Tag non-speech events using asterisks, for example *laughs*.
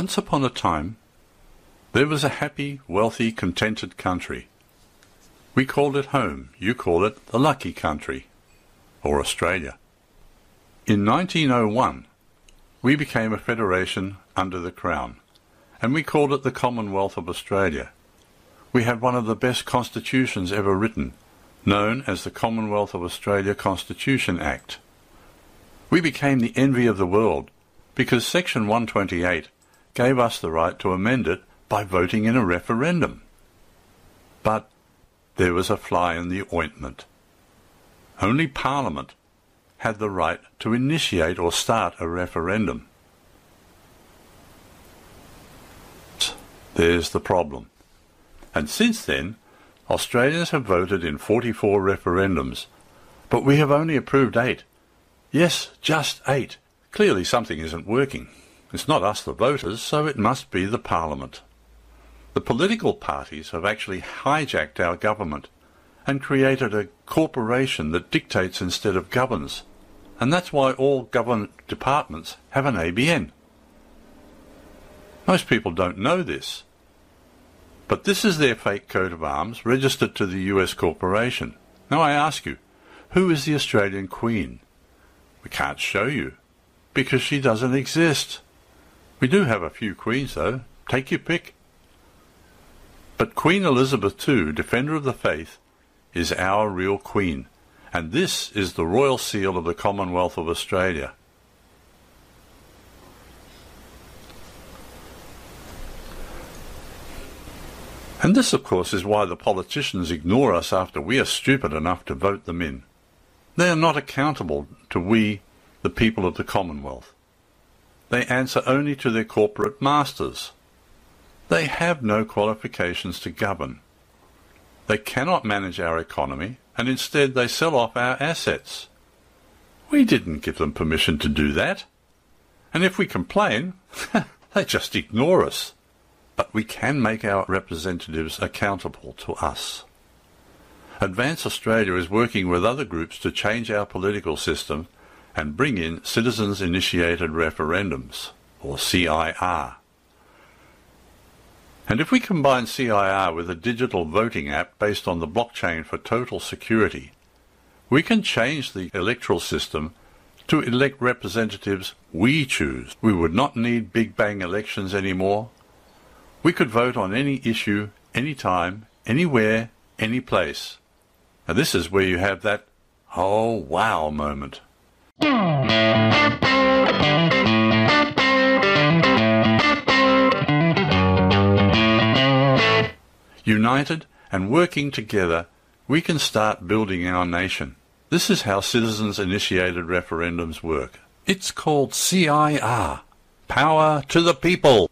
Once upon a time, there was a happy, wealthy, contented country. We called it home. You call it the lucky country, or Australia. In 1901, we became a federation under the Crown, and we called it the Commonwealth of Australia. We had one of the best constitutions ever written, known as the Commonwealth of Australia Constitution Act. We became the envy of the world because Section 128 gave us the right to amend it by voting in a referendum. But there was a fly in the ointment. Only Parliament had the right to initiate or start a referendum. There's the problem. And since then, Australians have voted in 44 referendums, but we have only approved eight. Yes, just eight. Clearly something isn't working. It's not us the voters, so it must be the Parliament. The political parties have actually hijacked our government and created a corporation that dictates instead of governs. And that's why all government departments have an ABN. Most people don't know this. But this is their fake coat of arms registered to the US corporation. Now I ask you, who is the Australian Queen? We can't show you, because she doesn't exist. We do have a few queens, though. Take your pick. But Queen Elizabeth II, Defender of the Faith, is our real queen, and this is the royal seal of the Commonwealth of Australia. And this, of course, is why the politicians ignore us after we are stupid enough to vote them in. They are not accountable to we, the people of the Commonwealth. They answer only to their corporate masters. They have no qualifications to govern. They cannot manage our economy, and instead they sell off our assets. We didn't give them permission to do that. And if we complain, *laughs* they just ignore us. But we can make our representatives accountable to us. Advance Australia is working with other groups to change our political system and bring in citizens initiated referendums, or CIR. And if we combine CIR with a digital voting app based on the blockchain for total security, we can change the electoral system to elect representatives we choose. We would not need big bang elections anymore. We could vote on any issue, anytime, anywhere, any place. And this is where you have that oh wow moment. United and working together, we can start building our nation. This is how citizens initiated referendums work. It's called CIR. Power to the people.